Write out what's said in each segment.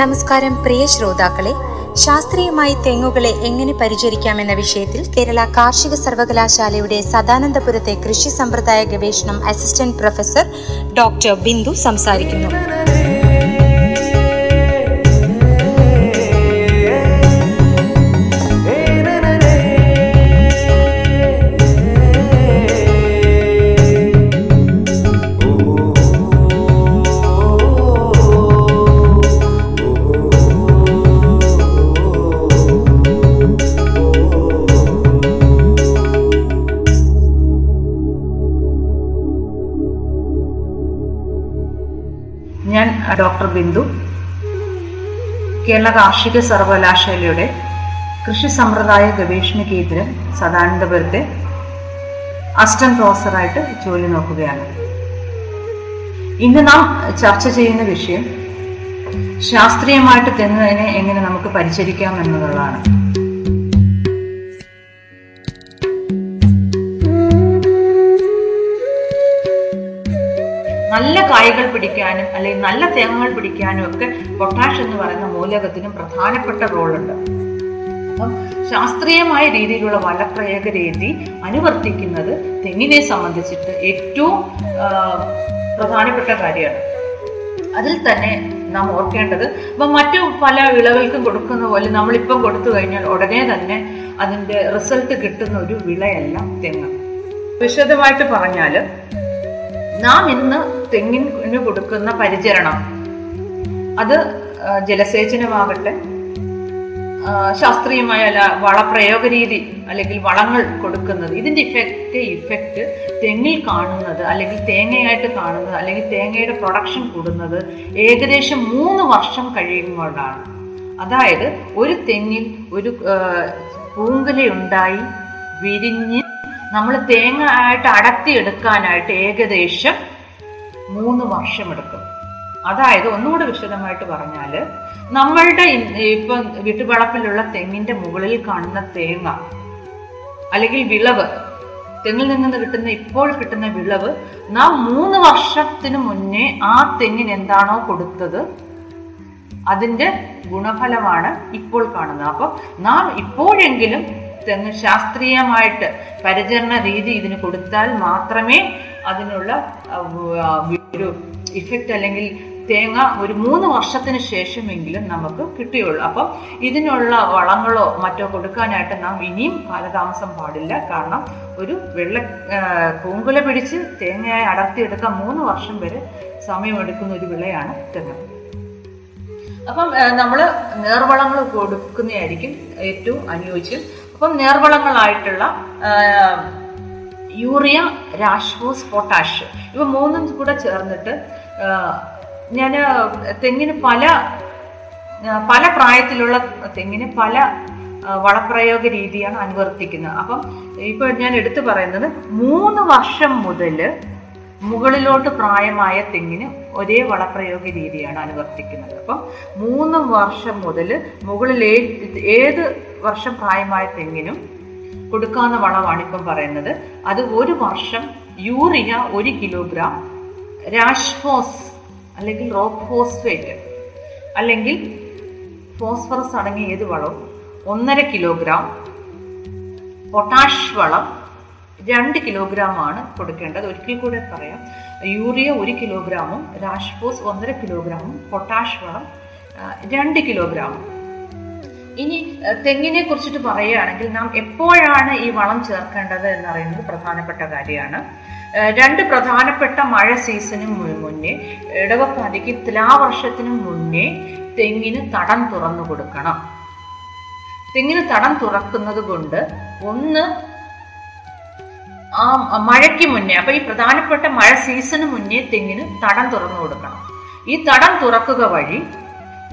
നമസ്കാരം പ്രിയ ശ്രോതാക്കളെ. ശാസ്ത്രീയമായി തെങ്ങുകളെ എങ്ങനെ പരിചരിക്കാമെന്ന വിഷയത്തിൽ കേരള കാർഷിക സർവകലാശാലയുടെ സദാനന്ദപുരത്തെ കൃഷി സമ്പ്രദായ ഗവേഷണം അസിസ്റ്റന്റ് പ്രൊഫസർ ഡോക്ടർ ബിന്ദു സംസാരിക്കുന്നു. ഞാൻ ഡോക്ടർ ബിന്ദു. കേരള കാർഷിക സർവകലാശാലയുടെ കൃഷി സമ്പ്രദായ ഗവേഷണ കേന്ദ്രം സദാനന്ദപുരത്തെ അസിസ്റ്റന്റ് പ്രൊഫസറായിട്ട് ജോലി നോക്കുകയാണ്. ഇന്ന് നാം ചർച്ച ചെയ്യുന്ന വിഷയം ശാസ്ത്രീയമായിട്ട് തെങ്ങിനെ എങ്ങനെ നമുക്ക് പരിചരിക്കാം എന്നുള്ളതാണ്. നല്ല കായ്കൾ പിടിക്കാനും അല്ലെങ്കിൽ നല്ല തേങ്ങകൾ പിടിക്കാനും ഒക്കെ പൊട്ടാഷ് എന്ന് പറയുന്ന മൂലകത്തിനും പ്രധാനപ്പെട്ട റോളുണ്ട്. അപ്പം ശാസ്ത്രീയമായ രീതിയിലുള്ള വളപ്രയോഗ രീതി അനുവർത്തിക്കുന്നത് തെങ്ങിനെ സംബന്ധിച്ചിട്ട് ഏറ്റവും പ്രധാനപ്പെട്ട കാര്യമാണ്. അതിൽ തന്നെ നാം ഓർക്കേണ്ടത് ഇപ്പം മറ്റു പല വിളകൾക്കും കൊടുക്കുന്ന പോലെ നമ്മളിപ്പം കൊടുത്തു കഴിഞ്ഞാൽ ഉടനെ തന്നെ അതിന്റെ റിസൾട്ട് കിട്ടുന്ന ഒരു വിളയല്ല തെങ്ങ്. വിശദമായിട്ട് പറഞ്ഞാൽ നാം ഇന്ന് തെങ്ങിന് കൊടുക്കുന്ന പരിചരണം. അത് ജലസേചനമാകട്ടെ ശാസ്ത്രീയമായ അല്ല വളപ്രയോഗ രീതി അല്ലെങ്കിൽ വളങ്ങൾ കൊടുക്കുന്നത്. ഇതിന്റെ ഇഫക്റ്റ് ഇഫക്റ്റ് തെങ്ങിൽ കാണുന്നത് അല്ലെങ്കിൽ തേങ്ങയായിട്ട് കാണുന്നത് അല്ലെങ്കിൽ തേങ്ങയുടെ പ്രൊഡക്ഷൻ കൂടുന്നത് ഏകദേശം മൂന്ന് വർഷം കഴിയുമ്പോഴാണ്. അതായത് ഒരു തെങ്ങിൽ ഒരു പൂങ്കുലയുണ്ടായി വിരിഞ്ഞ് നമ്മൾ തേങ്ങ ആയിട്ട് അടത്തി എടുക്കാനായിട്ട് ഏകദേശം മൂന്ന് വർഷമെടുക്കും അതായത് ഒന്നുകൂടെ വിശദമായിട്ട് പറഞ്ഞാൽ നമ്മളുടെ ഇപ്പം വീട്ടുവളപ്പിലുള്ള തെങ്ങിന്റെ മുകളിൽ കാണുന്ന തേങ്ങ അല്ലെങ്കിൽ വിളവ് തെങ്ങിൽ നിന്ന് കിട്ടുന്ന ഇപ്പോൾ കിട്ടുന്ന വിളവ് നാം മൂന്ന് വർഷത്തിന് മുന്നേ ആ തെങ്ങിന് എന്താണോ കൊടുത്തത് അതിന്റെ ഗുണഫലമാണ് ഇപ്പോൾ കാണുന്നത്. അപ്പം നാം ഇപ്പോഴെങ്കിലും തെങ്ങ് ശാസ്ത്രീയമായിട്ട് പരിചരണ രീതി ഇതിന് കൊടുത്താൽ മാത്രമേ അതിനുള്ള ഒരു ഇഫക്റ്റ് അല്ലെങ്കിൽ തേങ്ങ ഒരു മൂന്ന് വർഷത്തിന് ശേഷമെങ്കിലും നമുക്ക് കിട്ടുകയുള്ളൂ അപ്പം ഇതിനുള്ള വളങ്ങളോ മറ്റോ കൊടുക്കാനായിട്ട് നാം ഇനിയും കാലതാമസം പാടില്ല. കാരണം ഒരു വെള്ള പൂങ്കുല പിടിച്ച് തേങ്ങയായി അടർത്തിയെടുക്കാൻ മൂന്ന് വർഷം വരെ സമയമെടുക്കുന്ന ഒരു വിളയാണ് തെങ്ങ്. അപ്പം നമ്മൾ നേർവളങ്ങൾ കൊടുക്കുന്നതായിരിക്കും ഏറ്റവും അനുയോജ്യം. അപ്പം നേർവളങ്ങളായിട്ടുള്ള യൂറിയ രാഷ്ഫോസ് പൊട്ടാഷ് ഇവ മൂന്നും കൂടെ ചേർന്നിട്ട് ഞാൻ തെങ്ങിന് പല പല പ്രായത്തിലുള്ള തെങ്ങിന് പല വളപ്രയോഗ രീതിയാണ് അനുവർത്തിക്കുന്നത്. അപ്പം ഇപ്പൊ ഞാൻ എടുത്തു പറയുന്നത് മൂന്ന് വർഷം മുതൽ മുകളിലോട്ട് പ്രായമായ തെങ്ങിന് ഒരേ വളപ്രയോഗ രീതിയാണ് അനുവർത്തിക്കുന്നത്. അപ്പം മൂന്ന് വർഷം മുതൽ മുകളിൽ ഏത് വർഷം പ്രായമായ തെങ്ങിനും കൊടുക്കാവുന്ന വളമാണ് ഇപ്പം പറയുന്നത്. അത് ഒരു വർഷം യൂറിയ ഒരു കിലോഗ്രാം രാഷ്ഫോസ് അല്ലെങ്കിൽ റോക്ക് ഫോസ്ഫേറ്റ് അല്ലെങ്കിൽ ഫോസ്ഫറസ് അടങ്ങിയ ഏത് വളവും ഒന്നര കിലോഗ്രാം പൊട്ടാഷ് വളം രണ്ട് കിലോഗ്രാം ആണ് കൊടുക്കേണ്ടത്. ഒരിക്കൽ കൂടെ പറയാം. യൂറിയ ഒരു കിലോഗ്രാമും രാഷ്പോസ് ഒന്നര കിലോഗ്രാമും പൊട്ടാഷ് വളം രണ്ട് കിലോഗ്രാമും. ഇനി തെങ്ങിനെ കുറിച്ചിട്ട് പറയുകയാണെങ്കിൽ നാം എപ്പോഴാണ് ഈ വളം ചേർക്കേണ്ടത് എന്നറിയുന്നത് പ്രധാനപ്പെട്ട കാര്യമാണ്. രണ്ട് പ്രധാനപ്പെട്ട മഴ സീസണും മുന്നേ ഇടവപ്പാതിക്ക് തുലാവർഷത്തിനു മുന്നേ തെങ്ങിന് തടം തുറന്നു കൊടുക്കണം. തെങ്ങിന് തടം തുറക്കുന്നത് കൊണ്ട് ഒന്ന് ആ മഴയ്ക്ക് മുന്നേ അപ്പൊ ഈ പ്രധാനപ്പെട്ട മഴ സീസണ് മുന്നേ തെങ്ങിന് തടം തുറന്നു കൊടുക്കണം. ഈ തടം തുറക്കുക വഴി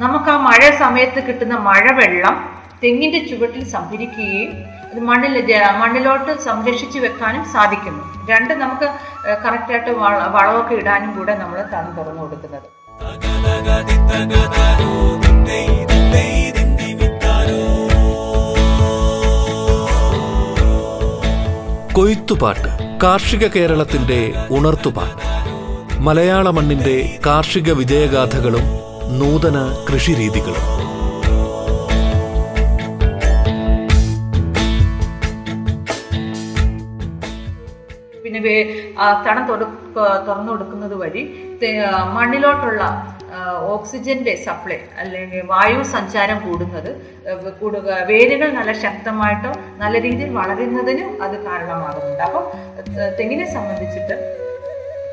നമുക്ക് ആ മഴ സമയത്ത് കിട്ടുന്ന മഴവെള്ളം തെങ്ങിന്റെ ചുവട്ടിൽ സംഭരിക്കുകയും അത് മണ്ണിൽ മണ്ണിലോട്ട് സംരക്ഷിച്ചു വെക്കാനും സാധിക്കുന്നു. രണ്ട് നമുക്ക് കറക്റ്റായിട്ട് വളമൊക്കെ ഇടാനും കൂടെ നമ്മൾ തടം തുറന്നു കൊടുക്കുന്നത്. കൊയ്ത്തുപാട്ട് കാർഷിക കേരളത്തിന്റെ ഉണർത്തുപാട്ട്. മലയാള മണ്ണിന്റെ കാർഷിക വിജയഗാഥകളും നൂതന കൃഷിരീതികളും. പിന്നെ തണം തുറന്നു കൊടുക്കുന്നത് വഴി മണ്ണിലോട്ടുള്ള ഓക്സിജന്റെ സപ്ലൈ അല്ലെങ്കിൽ വായു സഞ്ചാരം കൂടുന്നത് കൂടുക വേരുകൾ നല്ല ശക്തമായിട്ടോ നല്ല രീതിയിൽ വളരുന്നതിനും അത് കാരണമാകുന്നുണ്ട്. അപ്പം തെങ്ങിനെ സംബന്ധിച്ചിട്ട്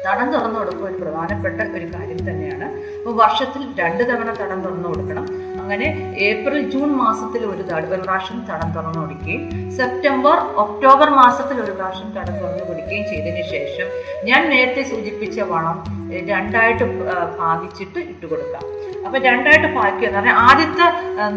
തടം തുറന്നു കൊടുക്കുക ഒരു പ്രധാനപ്പെട്ട ഒരു കാര്യം തന്നെയാണ്. അപ്പോൾ വർഷത്തിൽ രണ്ട് തവണ തടം തുറന്നു കൊടുക്കണം. അങ്ങനെ ഏപ്രിൽ ജൂൺ മാസത്തിൽ ഒരു തട- ഒരു പ്രാവശ്യം തടം തുറന്നു കൊടുക്കുകയും സെപ്റ്റംബർ ഒക്ടോബർ മാസത്തിൽ ഒരു പ്രാവശ്യം തടം തുറന്നു കൊടുക്കുകയും ചെയ്തതിന് ശേഷം ഞാൻ നേരത്തെ സൂചിപ്പിച്ച വളം രണ്ടായിട്ട് ഭാഗിച്ചിട്ട് ഇട്ട് കൊടുക്കാം. അപ്പൊ രണ്ടായിട്ട് ഭാഗിക്കുക എന്ന് പറഞ്ഞാൽ ആദ്യത്തെ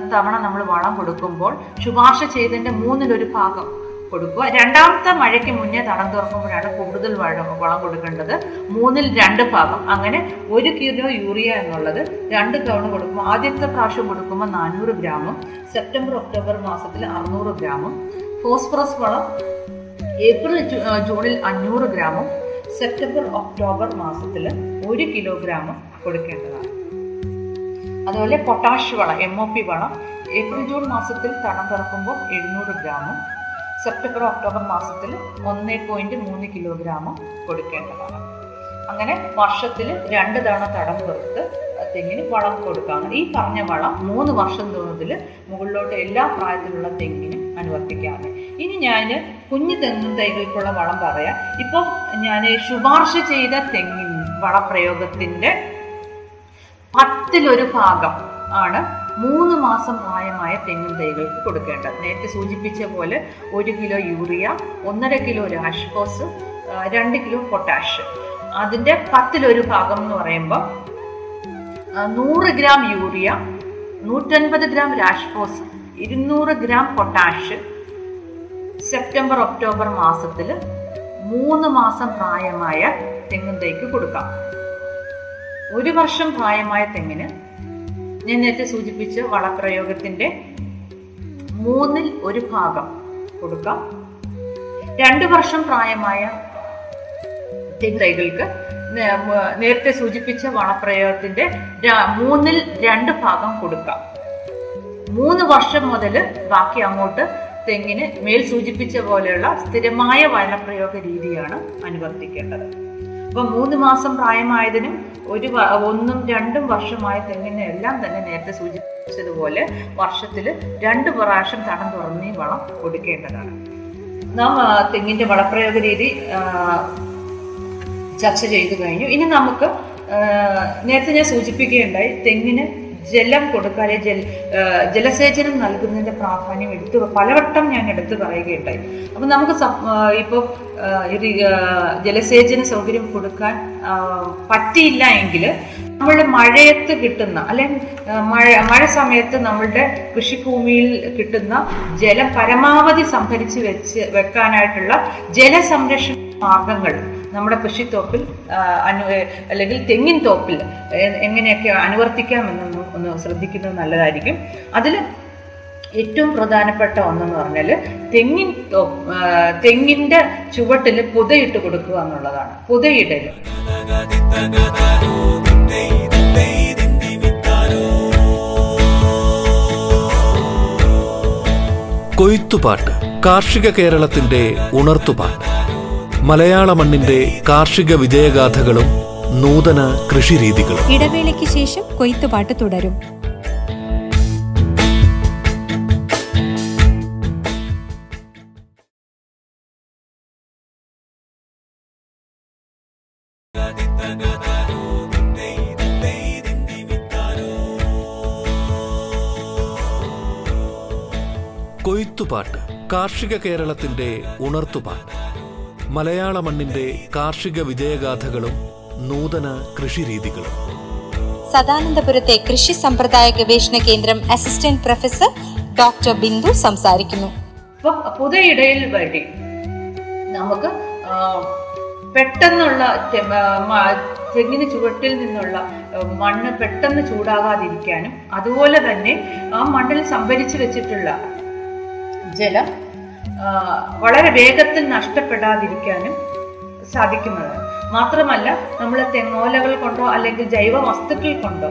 തവണ നമ്മൾ വളം കൊടുക്കുമ്പോൾ ശുപാർശ ചെയ്തതിന്റെ മൂന്നിലൊരു ഭാഗം കൊടുക്കുക. രണ്ടാമത്തെ മഴയ്ക്ക് മുന്നേ തടം തുറക്കുമ്പോഴാണ് കൂടുതൽ വാഴ വളം കൊടുക്കേണ്ടത്. മൂന്നിൽ രണ്ട് ഭാഗം. അങ്ങനെ ഒരു കിലോ യൂറിയ എന്നുള്ളത് രണ്ട് തവണ കൊടുക്കുമ്പോൾ ആദ്യത്തെ പ്രാവശ്യം കൊടുക്കുമ്പോൾ നാനൂറ് ഗ്രാമും സെപ്റ്റംബർ ഒക്ടോബർ മാസത്തിൽ അറുന്നൂറ് ഗ്രാമും. ഫോസ്ഫറസ് വളം ഏപ്രിൽ ജൂണിൽ അഞ്ഞൂറ് ഗ്രാമും സെപ്റ്റംബർ ഒക്ടോബർ മാസത്തിൽ ഒരു കിലോഗ്രാമും കൊടുക്കേണ്ടതാണ്. അതുപോലെ പൊട്ടാഷ് വളം എം ഒ പി വളം. ഏപ്രിൽ ജൂൺ മാസത്തിൽ തണം തുറക്കുമ്പോൾ എഴുന്നൂറ് ഗ്രാമും സെപ്റ്റംബർ ഒക്ടോബർ മാസത്തിൽ ഒന്ന് പോയിന്റ് മൂന്ന് കിലോഗ്രാം കൊടുക്കേണ്ടതാണ്. അങ്ങനെ വർഷത്തിൽ രണ്ട് തവണ തടം കൊടുത്ത് തെങ്ങിന് വളം കൊടുക്കാം ഈ പറഞ്ഞ വളം മൂന്ന് വർഷം തോന്നതിൽ മുകളിലോട്ട് എല്ലാ പ്രായത്തിലുള്ള തെങ്ങിന് അനുവർത്തിക്കാവുന്നത് ഇനി ഞാൻ കുഞ്ഞു തെങ്ങും തൈകൾക്കുള്ള വളം പറയാം. ഇപ്പോൾ ഞാൻ ശുപാർശ ചെയ്ത തെങ്ങിൻ വളപ്രയോഗത്തിന്റെ പത്തിലൊരു ഭാഗം ആണ് മൂന്ന് മാസം പ്രായമായ തെങ്ങിൻ തൈകൾക്ക് കൊടുക്കേണ്ടത്. നേരത്തെ സൂചിപ്പിച്ച പോലെ ഒരു കിലോ യൂറിയ ഒന്നര കിലോ രാഷ്കോസ് രണ്ട് കിലോ പൊട്ടാഷ്. അതിന്റെ പത്തിലൊരു ഭാഗം എന്ന് പറയുമ്പോൾ നൂറ് ഗ്രാം യൂറിയ നൂറ്റൻപത് ഗ്രാം രാഷ്കോസ് ഇരുന്നൂറ് ഗ്രാം പൊട്ടാഷ്. സെപ്റ്റംബർ ഒക്ടോബർ മാസത്തിൽ മൂന്ന് മാസം പ്രായമായ തെങ്ങിൻ തൈക്ക് കൊടുക്കാം. ഒരു വർഷം പ്രായമായ തെങ്ങിന് ഞാൻ നേരത്തെ സൂചിപ്പിച്ച വളപ്രയോഗത്തിന്റെ മൂന്നിൽ ഒരു ഭാഗം കൊടുക്കാം. രണ്ട് വർഷം പ്രായമായ തൈകൾക്ക് നേരത്തെ സൂചിപ്പിച്ച വളപ്രയോഗത്തിന്റെ മൂന്നിൽ രണ്ട് ഭാഗം കൊടുക്കാം. മൂന്ന് വർഷം മുതൽ ബാക്കി അങ്ങോട്ട് തെങ്ങിന് മേൽ സൂചിപ്പിച്ച പോലെയുള്ള സ്ഥിരമായ വളപ്രയോഗ രീതിയാണ് അനുവർത്തിക്കേണ്ടത്. അപ്പൊ മൂന്ന് മാസം പ്രായമായതിനും ഒരു ഒന്നും രണ്ടും വർഷമായ തെങ്ങിന് എല്ലാം തന്നെ നേരത്തെ സൂചിപ്പിച്ചതുപോലെ വർഷത്തിൽ രണ്ട് പ്രാവശ്യം തടം തുറന്നീ വളം കൊടുക്കേണ്ടതാണ്. നാം തെങ്ങിന്റെ വളപ്രയോഗ രീതി ചർച്ച ചെയ്തു കഴിഞ്ഞു. ഇനി നമുക്ക് നേരത്തെ ഞാൻ സൂചിപ്പിക്കുകയുണ്ടായി തെങ്ങിന് ജലം കൊടുക്കാതെ ജല ജലസേചനം നൽകുന്നതിന്റെ പ്രാധാന്യം എടുത്തു പലവട്ടം ഞാൻ എടുത്തു പറയുകയുണ്ടായി. അപ്പം നമുക്ക് ഇപ്പോൾ ജലസേചന സൗകര്യം കൊടുക്കാൻ പറ്റിയില്ല എങ്കിൽ നമ്മൾ മഴയത്ത് കിട്ടുന്ന അല്ലെങ്കിൽ മഴ മഴ സമയത്ത് നമ്മളുടെ കൃഷിഭൂമിയിൽ കിട്ടുന്ന ജലം പരമാവധി സംഭരിച്ച് വെച്ച് വെക്കാനായിട്ടുള്ള ജലസംരക്ഷണ മാർഗങ്ങൾ നമ്മുടെ കൃഷിത്തോപ്പിൽ അനു അല്ലെങ്കിൽ തെങ്ങിൻ തോപ്പിൽ എങ്ങനെയൊക്കെ അനുവർത്തിക്കാമെന്നും ശ്രദ്ധിക്കുന്നത് നല്ലതായിരിക്കും. അതിൽ ഏറ്റവും പ്രധാനപ്പെട്ട ഒന്നെന്ന് പറഞ്ഞാൽ തെങ്ങിൻ തെങ്ങിന്റെ ചുവട്ടിൽ പുതയിട്ട് കൊടുക്കുക എന്നുള്ളതാണ്. പുതയിടൽ. കൊയ്ത്തുപാട്ട് കാർഷിക കേരളത്തിന്റെ ഉണർത്തുപാട്ട്. മലയാള മണ്ണിന്റെ കാർഷിക വിജയഗാഥകളും നൂതന കൃഷിരീതികൾ. ഇടവേളയ്ക്ക് ശേഷം കൊയ്ത്തുപാട്ട് തുടരും. കൊയ്ത്തുപാട്ട് കാർഷിക കേരളത്തിന്റെ ഉണർത്തുപാട്ട്. മലയാള മണ്ണിന്റെ കാർഷിക വിജയഗാഥകളും നൂതന കൃഷിരീതികളും സദാനന്ദപുരത്തെ കൃഷി സമ്പ്രദായ ഗവേഷണ കേന്ദ്രം അസിസ്റ്റന്റ് പ്രൊഫസർ ഡോക്ടർ ബിന്ദു സംസാരിക്കുന്നു. പുതിയ പുതയിടയിൽ വഴി നമുക്ക് പെട്ടെന്നുള്ള തെങ്ങിന് ചുവട്ടിൽ നിന്നുള്ള മണ്ണ് പെട്ടെന്ന് ചൂടാകാതിരിക്കാനും അതുപോലെ തന്നെ ആ മണ്ണിൽ സംഭരിച്ചു വെച്ചിട്ടുള്ള ജലം വളരെ വേഗത്തിൽ നഷ്ടപ്പെടാതിരിക്കാനും സാധിക്കുന്നതാണ്. മാത്രമല്ല നമ്മൾ തെങ്ങോലകൾ കൊണ്ടോ അല്ലെങ്കിൽ ജൈവ വസ്തുക്കൾ കൊണ്ടോ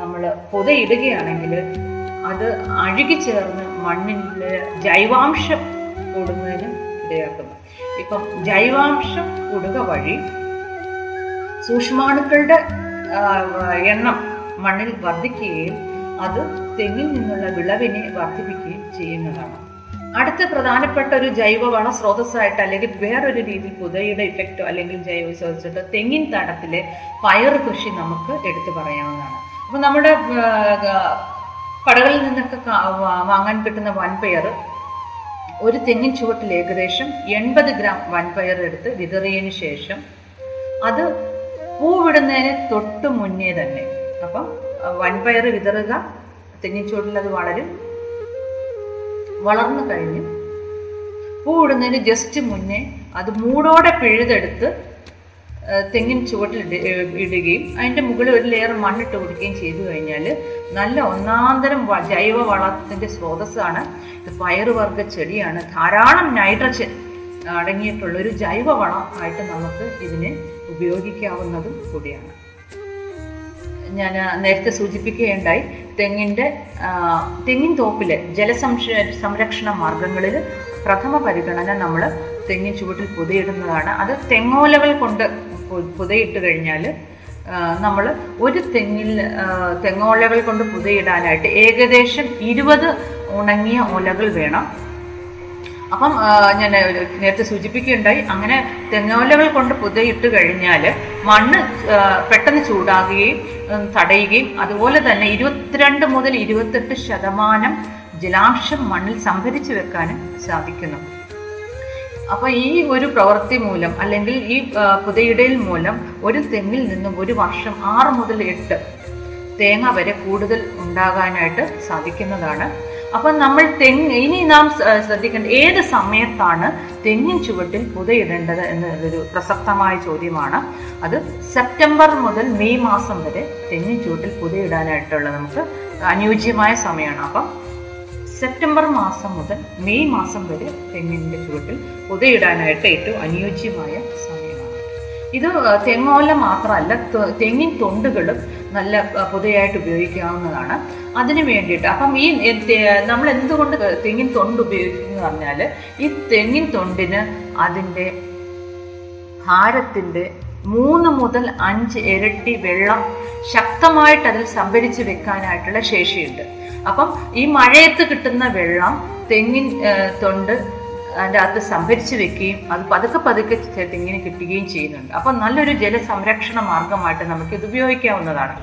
നമ്മൾ പുതയിടുകയാണെങ്കിൽ അത് അഴുകി ചേർന്ന് മണ്ണിന്റെ ജൈവാംശം കൂടുന്നതിനും ഇടയാക്കുന്നു. ഇപ്പം ജൈവാംശം കൂടുക വഴി സൂക്ഷ്മാണുക്കളുടെ എണ്ണം മണ്ണിൽ വർദ്ധിക്കുകയും അത് തെങ്ങിൽ നിന്നുള്ള വിളവിനെ വർദ്ധിപ്പിക്കുകയും ചെയ്യുന്നതാണ്. അടുത്ത പ്രധാനപ്പെട്ട ഒരു ജൈവവള സ്രോതസ്സായിട്ട് അല്ലെങ്കിൽ വേറൊരു രീതിയിൽ പുതയുടെ ഇഫക്റ്റോ അല്ലെങ്കിൽ ജൈവ സ്രോതസ്സോ തെങ്ങിൻ തടത്തിലെ പയർ കൃഷി നമുക്ക് എടുത്തു പറയാവുന്നതാണ്. അപ്പം നമ്മുടെ കടകളിൽ നിന്നൊക്കെ വാങ്ങാൻ കിട്ടുന്ന വൻപയർ ഒരു തെങ്ങിൻ ചുവട്ടിൽ ഏകദേശം എൺപത് ഗ്രാം വൻപയർ എടുത്ത് വിതറിയതിന് ശേഷം അത് പൂവിടുന്നതിന് തൊട്ട് മുന്നേ തന്നെ അപ്പം വൻപയർ വിതറുക തെങ്ങിൻ ചുവട്ടിൽ അത് വളരും വളർന്നു കഴിഞ്ഞ്. പൂവിടുന്നതിന് ജസ്റ്റ് മുന്നേ അത് മൂടോടെ പിഴുതെടുത്ത് തെങ്ങിൻ ചുവട്ടിൽ ഇടുകയും അതിന്റെ മുകളിൽ ഒരു ലെയർ മണ്ണിട്ട് കൊടുക്കുകയും ചെയ്തു കഴിഞ്ഞാൽ നല്ല ഒന്നാന്തരം ജൈവ വളത്തിന്റെ സ്രോതസ്സാണ്. ഇത് പയറുവർഗ ചെടിയാണ്. ധാരാളം നൈട്രജൻ അടങ്ങിയിട്ടുള്ള ഒരു ജൈവ വളം ആയിട്ട് നമുക്ക് ഇതിനെ ഉപയോഗിക്കാവുന്നതും കൂടിയാണ്. ഞാൻ നേരത്തെ സൂചിപ്പിക്കുകയുണ്ടായി. തെങ്ങിന്റെ തെങ്ങിൻ തോപ്പിലെ ജലസംക്ഷ സംരക്ഷണ മാർഗങ്ങളിൽ പ്രഥമ പരിഗണന നമ്മൾ തെങ്ങിൻ ചുവട്ടിൽ പുതയിടുന്നതാണ്. അത് തെങ്ങോലകൾ കൊണ്ട് പുതയിട്ട് കഴിഞ്ഞാൽ നമ്മൾ ഒരു തെങ്ങിൽ തെങ്ങോലകൾ കൊണ്ട് പുതയിടാനായിട്ട് ഏകദേശം ഇരുപത് ഉണങ്ങിയ ഓലകൾ വേണം. അപ്പം ഞാൻ നേരത്തെ സൂചിപ്പിക്കുകയുണ്ടായി അങ്ങനെ തെങ്ങോലകൾ കൊണ്ട് പുതയിട്ട് കഴിഞ്ഞാൽ മണ്ണ് പെട്ടെന്ന് ചൂടാകുകയും തടയുകയും അതുപോലെ തന്നെ ഇരുപത്തിരണ്ട് മുതൽ ഇരുപത്തെട്ട് ശതമാനം ജലാംശം മണ്ണിൽ സംഭരിച്ചു വെക്കാനും സാധിക്കുന്നു. അപ്പോൾ ഈ ഒരു പ്രവൃത്തി മൂലം അല്ലെങ്കിൽ ഈ പുതയിടയിൽ മൂലം ഒരു തെങ്ങിൽ നിന്നും ഒരു വർഷം ആറ് മുതൽ എട്ട് തേങ്ങ വരെ കൂടുതൽ ഉണ്ടാകാനായിട്ട് സാധിക്കുന്നതാണ്. അപ്പം നമ്മൾ തെങ്ങ് ഇനി നാം ശ്രദ്ധിക്കേണ്ട ഏത് സമയത്താണ് തെങ്ങിൻ ചുവട്ടിൽ പുതയിടേണ്ടത് എന്നതൊരു പ്രസക്തമായ ചോദ്യമാണ്. അത് സെപ്റ്റംബർ മുതൽ മെയ് മാസം വരെ തെങ്ങിൻ ചുവട്ടിൽ പുതയിടാനായിട്ടുള്ള നമുക്ക് അനുയോജ്യമായ സമയമാണ്. അപ്പം സെപ്റ്റംബർ മാസം മുതൽ മെയ് മാസം വരെ തെങ്ങിന്റെ ചുവട്ടിൽ പുതയിടാനായിട്ട് ഏറ്റവും അനുയോജ്യമായ സമയമാണ്. ഇത് തെങ്ങോല മാത്രമല്ല തെങ്ങിൻ തൊണ്ടുകളും നല്ല പൊതുവായിട്ട് ഉപയോഗിക്കാവുന്നതാണ്. അതിന് വേണ്ടിയിട്ട് അപ്പം ഈ നമ്മൾ എന്തുകൊണ്ട് തെങ്ങിൻ തൊണ്ട് ഉപയോഗിക്കുന്നു പറഞ്ഞാൽ ഈ തെങ്ങിൻ തൊണ്ടിന് അതിന്റെ ഭാരത്തിന്റെ മൂന്ന് മുതൽ അഞ്ച് ഇരട്ടി വെള്ളം ശക്തമായിട്ട് അതിൽ സംഭരിച്ച് വെക്കാനായിട്ടുള്ള ശേഷിയുണ്ട്. അപ്പം ഈ മഴയത്ത് കിട്ടുന്ന വെള്ളം തെങ്ങിൻ തൊണ്ട് അതിന്റെ അകത്ത് സംഭരിച്ച് വെക്കുകയും അത് പതുക്കെ പതുക്കെ തെങ്ങിന് കിട്ടുകയും ചെയ്യുന്നുണ്ട്. അപ്പോൾ നല്ലൊരു ജലസംരക്ഷണ മാർഗമായിട്ട് നമുക്ക് ഇത് ഉപയോഗിക്കാവുന്നതാണ്.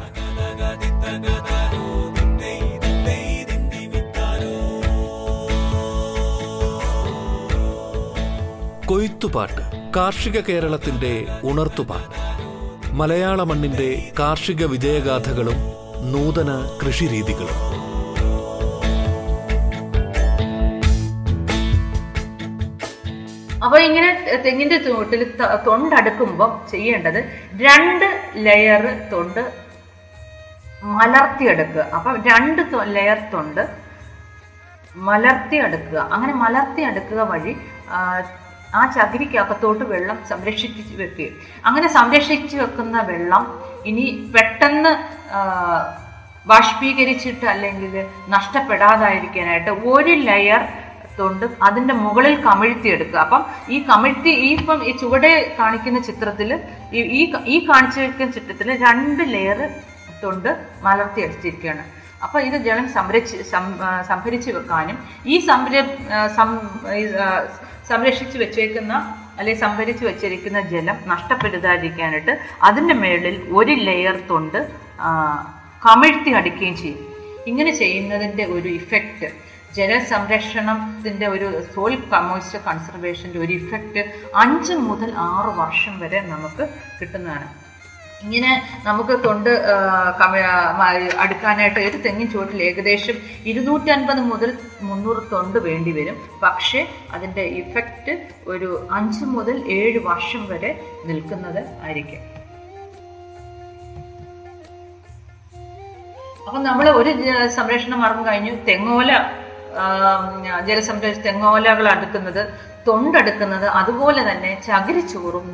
കൊയ്ത്തുപാട്ട് കാർഷിക കേരളത്തിന്റെ ഉണർത്തുപാട്ട്. മലയാള മണ്ണിന്റെ കാർഷിക വിജയഗാഥകളും നൂതന കൃഷിരീതികളും. അപ്പൊ ഇങ്ങനെ തെങ്ങിന്റെ ചുവട്ടിൽ ത- തൊണ്ടടുക്കുമ്പോൾ ചെയ്യേണ്ടത് രണ്ട് ലെയർ തൊണ്ട് മലർത്തിയെടുക്കുക. അപ്പൊ രണ്ട് ലെയർ തൊണ്ട് മലർത്തിയെടുക്കുക. അങ്ങനെ മലർത്തിയെടുക്കുക വഴി ആ ചകിരിക്കകത്തോട്ട് വെള്ളം സംരക്ഷിച്ച് വെക്കുകയും അങ്ങനെ സംരക്ഷിച്ച് വെക്കുന്ന വെള്ളം ഇനി പെട്ടെന്ന് ബാഷ്പീകരിച്ചിട്ട് അല്ലെങ്കിൽ നഷ്ടപ്പെടാതായിരിക്കാനായിട്ട് ഒരു ലെയർ തൊണ്ട് അതിന്റെ മുകളിൽ കമിഴ്ത്തി എടുക്കുക. അപ്പം ഈ കമിഴ്ത്തി ഈ ഇപ്പം ഈ ചുവടെ കാണിക്കുന്ന ചിത്രത്തിൽ ഈ ഈ- കാണിച്ചിരിക്കുന്ന ചിത്രത്തിൽ രണ്ട് ലെയർ തൊണ്ട് മലർത്തി അടിച്ചിരിക്കുകയാണ്. അപ്പൊ ഇത് ജലം സംരക്ഷി സംഭരിച്ചു വെക്കാനും ഈ സംര സംരക്ഷിച്ചു വെച്ചേക്കുന്ന അല്ലെങ്കിൽ സംഭരിച്ചു വെച്ചിരിക്കുന്ന ജലം നഷ്ടപ്പെടുത്താതിരിക്കാനായിട്ട് അതിന്റെ മേളിൽ ഒരു ലെയർ തൊണ്ട് കമിഴ്ത്തി അടിക്കുകയും ചെയ്യും. ഇങ്ങനെ ചെയ്യുന്നതിന്റെ ഒരു ഇഫക്റ്റ് ജലസംരക്ഷണത്തിന്റെ ഒരു സോയിൽ മോയ്സ്ചർ കൺസർവേഷന്റെ ഒരു ഇഫക്റ്റ് അഞ്ച് മുതൽ ആറ് വർഷം വരെ നമുക്ക് കിട്ടുന്നതാണ്. ഇങ്ങനെ നമുക്ക് തൊണ്ട് അടുക്കാനായിട്ട് ഒരു തെങ്ങിൻ ചുവട്ടിൽ ഏകദേശം ഇരുന്നൂറ്റൻപത് മുതൽ മുന്നൂറ് തൊണ്ട് വേണ്ടി വരും. പക്ഷേ അതിന്റെ ഇഫക്റ്റ് ഒരു അഞ്ച് മുതൽ ഏഴ് വർഷം വരെ നിൽക്കുന്നത് ആയിരിക്കും. അപ്പം നമ്മൾ ഒരു സംരക്ഷണ മാർഗം കഴിഞ്ഞു. തെങ്ങോല ജലസംരക്ഷ തെങ്ങോലകൾ അടുക്കുന്നത് തൊണ്ടടുക്കുന്നത് അതുപോലെ തന്നെ ചകിരിച്ചോറും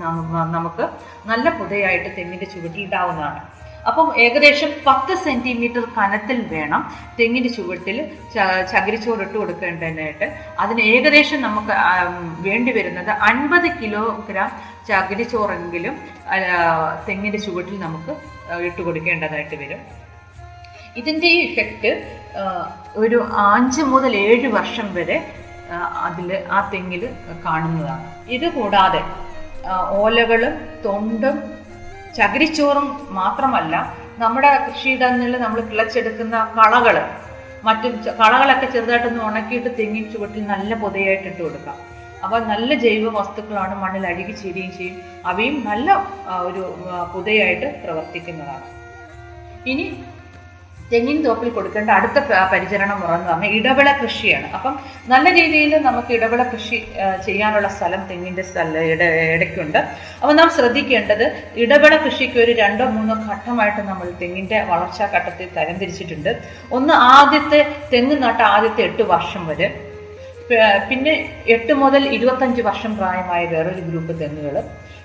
നമുക്ക് നല്ല പുതയായിട്ട് തെങ്ങിന്റെ ചുവട്ടിൽ ഇടാവുന്നതാണ്. അപ്പം ഏകദേശം പത്ത് സെന്റിമീറ്റർ കനത്തിൽ വേണം തെങ്ങിന്റെ ചുവട്ടിൽ ചകിരിച്ചോറ് ഇട്ട് കൊടുക്കേണ്ടതിനായിട്ട് അതിന് ഏകദേശം നമുക്ക് വേണ്ടി വരുന്നത് അൻപത് കിലോഗ്രാം ചകിരിച്ചോറെങ്കിലും തെങ്ങിന്റെ ചുവട്ടിൽ നമുക്ക് ഇട്ട് കൊടുക്കേണ്ടതായിട്ട് വരും. ഇതിന്റെ ഈ ഇഫക്റ്റ് ഒരു അഞ്ച് മുതൽ ഏഴ് വർഷം വരെ അതിൽ ആ തെങ്ങിൽ കാണുന്നതാണ്. ഇത് കൂടാതെ ഓലകളും തൊണ്ടും ചകിരിച്ചോറും മാത്രമല്ല നമ്മുടെ കൃഷിയിടങ്ങളിൽ നമ്മൾ കിളച്ചെടുക്കുന്ന കളകൾ മറ്റും കളകളൊക്കെ ചെറുതായിട്ടൊന്ന് ഉണക്കിയിട്ട് തെങ്ങിൻ ചുവട്ടിൽ നല്ല പൊതയായിട്ട് ഇട്ട് കൊടുക്കാം. അപ്പോൾ നല്ല ജൈവ വസ്തുക്കളാണ് മണ്ണിൽ അഴുകി ചേരുകയും ചെയ്യും. അവയും നല്ല ഒരു പുതയായിട്ട് പ്രവർത്തിക്കുന്നതാണ്. ഇനി തെങ്ങിൻ തോപ്പിൽ കൊടുക്കേണ്ട അടുത്ത പരിചരണം പറഞ്ഞു പറഞ്ഞാൽ ഇടവിള കൃഷിയാണ്. അപ്പം നല്ല രീതിയിൽ നമുക്ക് ഇടവിള കൃഷി ചെയ്യാനുള്ള സ്ഥലം തെങ്ങിന്റെ സ്ഥല ഇട ഇടയ്ക്കുണ്ട്. അപ്പോൾ നാം ശ്രദ്ധിക്കേണ്ടത് ഇടവിള കൃഷിക്ക് ഒരു രണ്ടോ മൂന്നോ ഘട്ടമായിട്ട് നമ്മൾ തെങ്ങിന്റെ വളർച്ചാ ഘട്ടത്തിൽ തരംതിരിച്ചിട്ടുണ്ട് ഒന്ന് ആദ്യത്തെ തെങ്ങ് നട്ട ആദ്യത്തെ എട്ട് വർഷം വരെ. പിന്നെ എട്ട് മുതൽ ഇരുപത്തഞ്ച് വർഷം പ്രായമായ വേറൊരു ഗ്രൂപ്പ് തെങ്ങുകൾ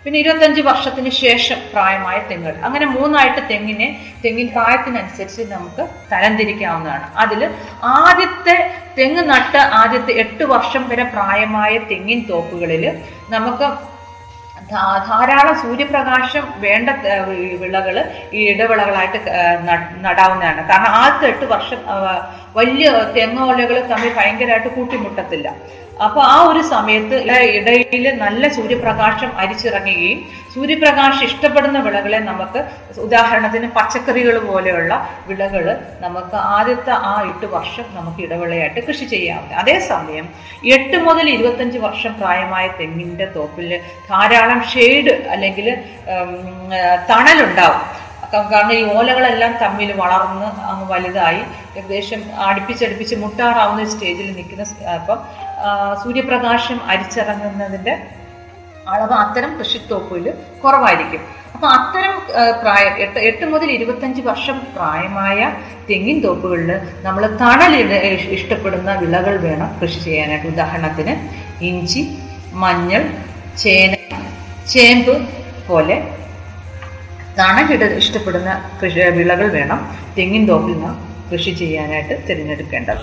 പിന്നെ ഇരുപത്തഞ്ച് വർഷത്തിന് ശേഷം പ്രായമായ തെങ്ങുകൾ. അങ്ങനെ മൂന്നായിട്ട് തെങ്ങിനെ തെങ്ങിൻ പ്രായത്തിനനുസരിച്ച് നമുക്ക് തരംതിരിക്കാവുന്നതാണ്. അതിൽ ആദ്യത്തെ തെങ്ങ് നട്ട് ആദ്യത്തെ എട്ട് വർഷം വരെ പ്രായമായ തെങ്ങിൻ തോപ്പുകളിൽ നമുക്ക് ധാരാളം സൂര്യപ്രകാശം വേണ്ട വിളകൾ ഈ ഇടവിളകളായിട്ട് നടാവുന്നതാണ്. കാരണം ആദ്യത്തെ എട്ട് വർഷം വലിയ തെങ്ങോലകൾ തമ്മിൽ ഭയങ്കരമായിട്ട് കൂട്ടിമുട്ടത്തില്ല. അപ്പൊ ആ ഒരു സമയത്ത് ഇടയിൽ നല്ല സൂര്യപ്രകാശം അരിച്ചിറങ്ങുകയും സൂര്യപ്രകാശം ഇഷ്ടപ്പെടുന്ന വിളകളെ നമുക്ക് ഉദാഹരണത്തിന് പച്ചക്കറികൾ പോലെയുള്ള വിളകൾ നമുക്ക് ആദ്യത്തെ ആ എട്ട് വർഷം നമുക്ക് ഇടവിളയായിട്ട് കൃഷി ചെയ്യാവുന്നത് അതേസമയം എട്ട് മുതൽ ഇരുപത്തഞ്ച് വർഷം പ്രായമായ തെങ്ങിന്റെ തോപ്പിൽ ധാരാളം ഷെയ്ഡ് അല്ലെങ്കിൽ തണലുണ്ടാവും. കാരണം ഈ ഓലകളെല്ലാം തമ്മിൽ വളർന്ന് അങ്ങ് വലുതായി ഏകദേശം അടുപ്പിച്ചടുപ്പിച്ച് മുട്ടാറാവുന്ന സ്റ്റേജിൽ നിൽക്കുന്ന അപ്പം സൂര്യപ്രകാശം അരിച്ചിറങ്ങുന്നതിന്റെ അളവ് അത്തരം കൃഷിത്തോപ്പിൽ കുറവായിരിക്കും. അപ്പോൾ അത്തരം പ്രായം എട്ട് എട്ട് മുതൽ ഇരുപത്തഞ്ച് വർഷം പ്രായമായ തെങ്ങിൻ തോപ്പുകളിൽ നമ്മൾ തണൽ ഇഷ്ടപ്പെടുന്ന വിളകൾ വേണം കൃഷി ചെയ്യാനായിട്ട്. ഉദാഹരണത്തിന് ഇഞ്ചി മഞ്ഞൾ ചേന ചേമ്പ് പോലെ തണലിട ഇഷ്ടപ്പെടുന്ന കൃഷി വിളകൾ വേണം തെങ്ങിൻ തോപ്പിൽ നാം കൃഷി ചെയ്യാനായിട്ട് തിരഞ്ഞെടുക്കേണ്ടത്.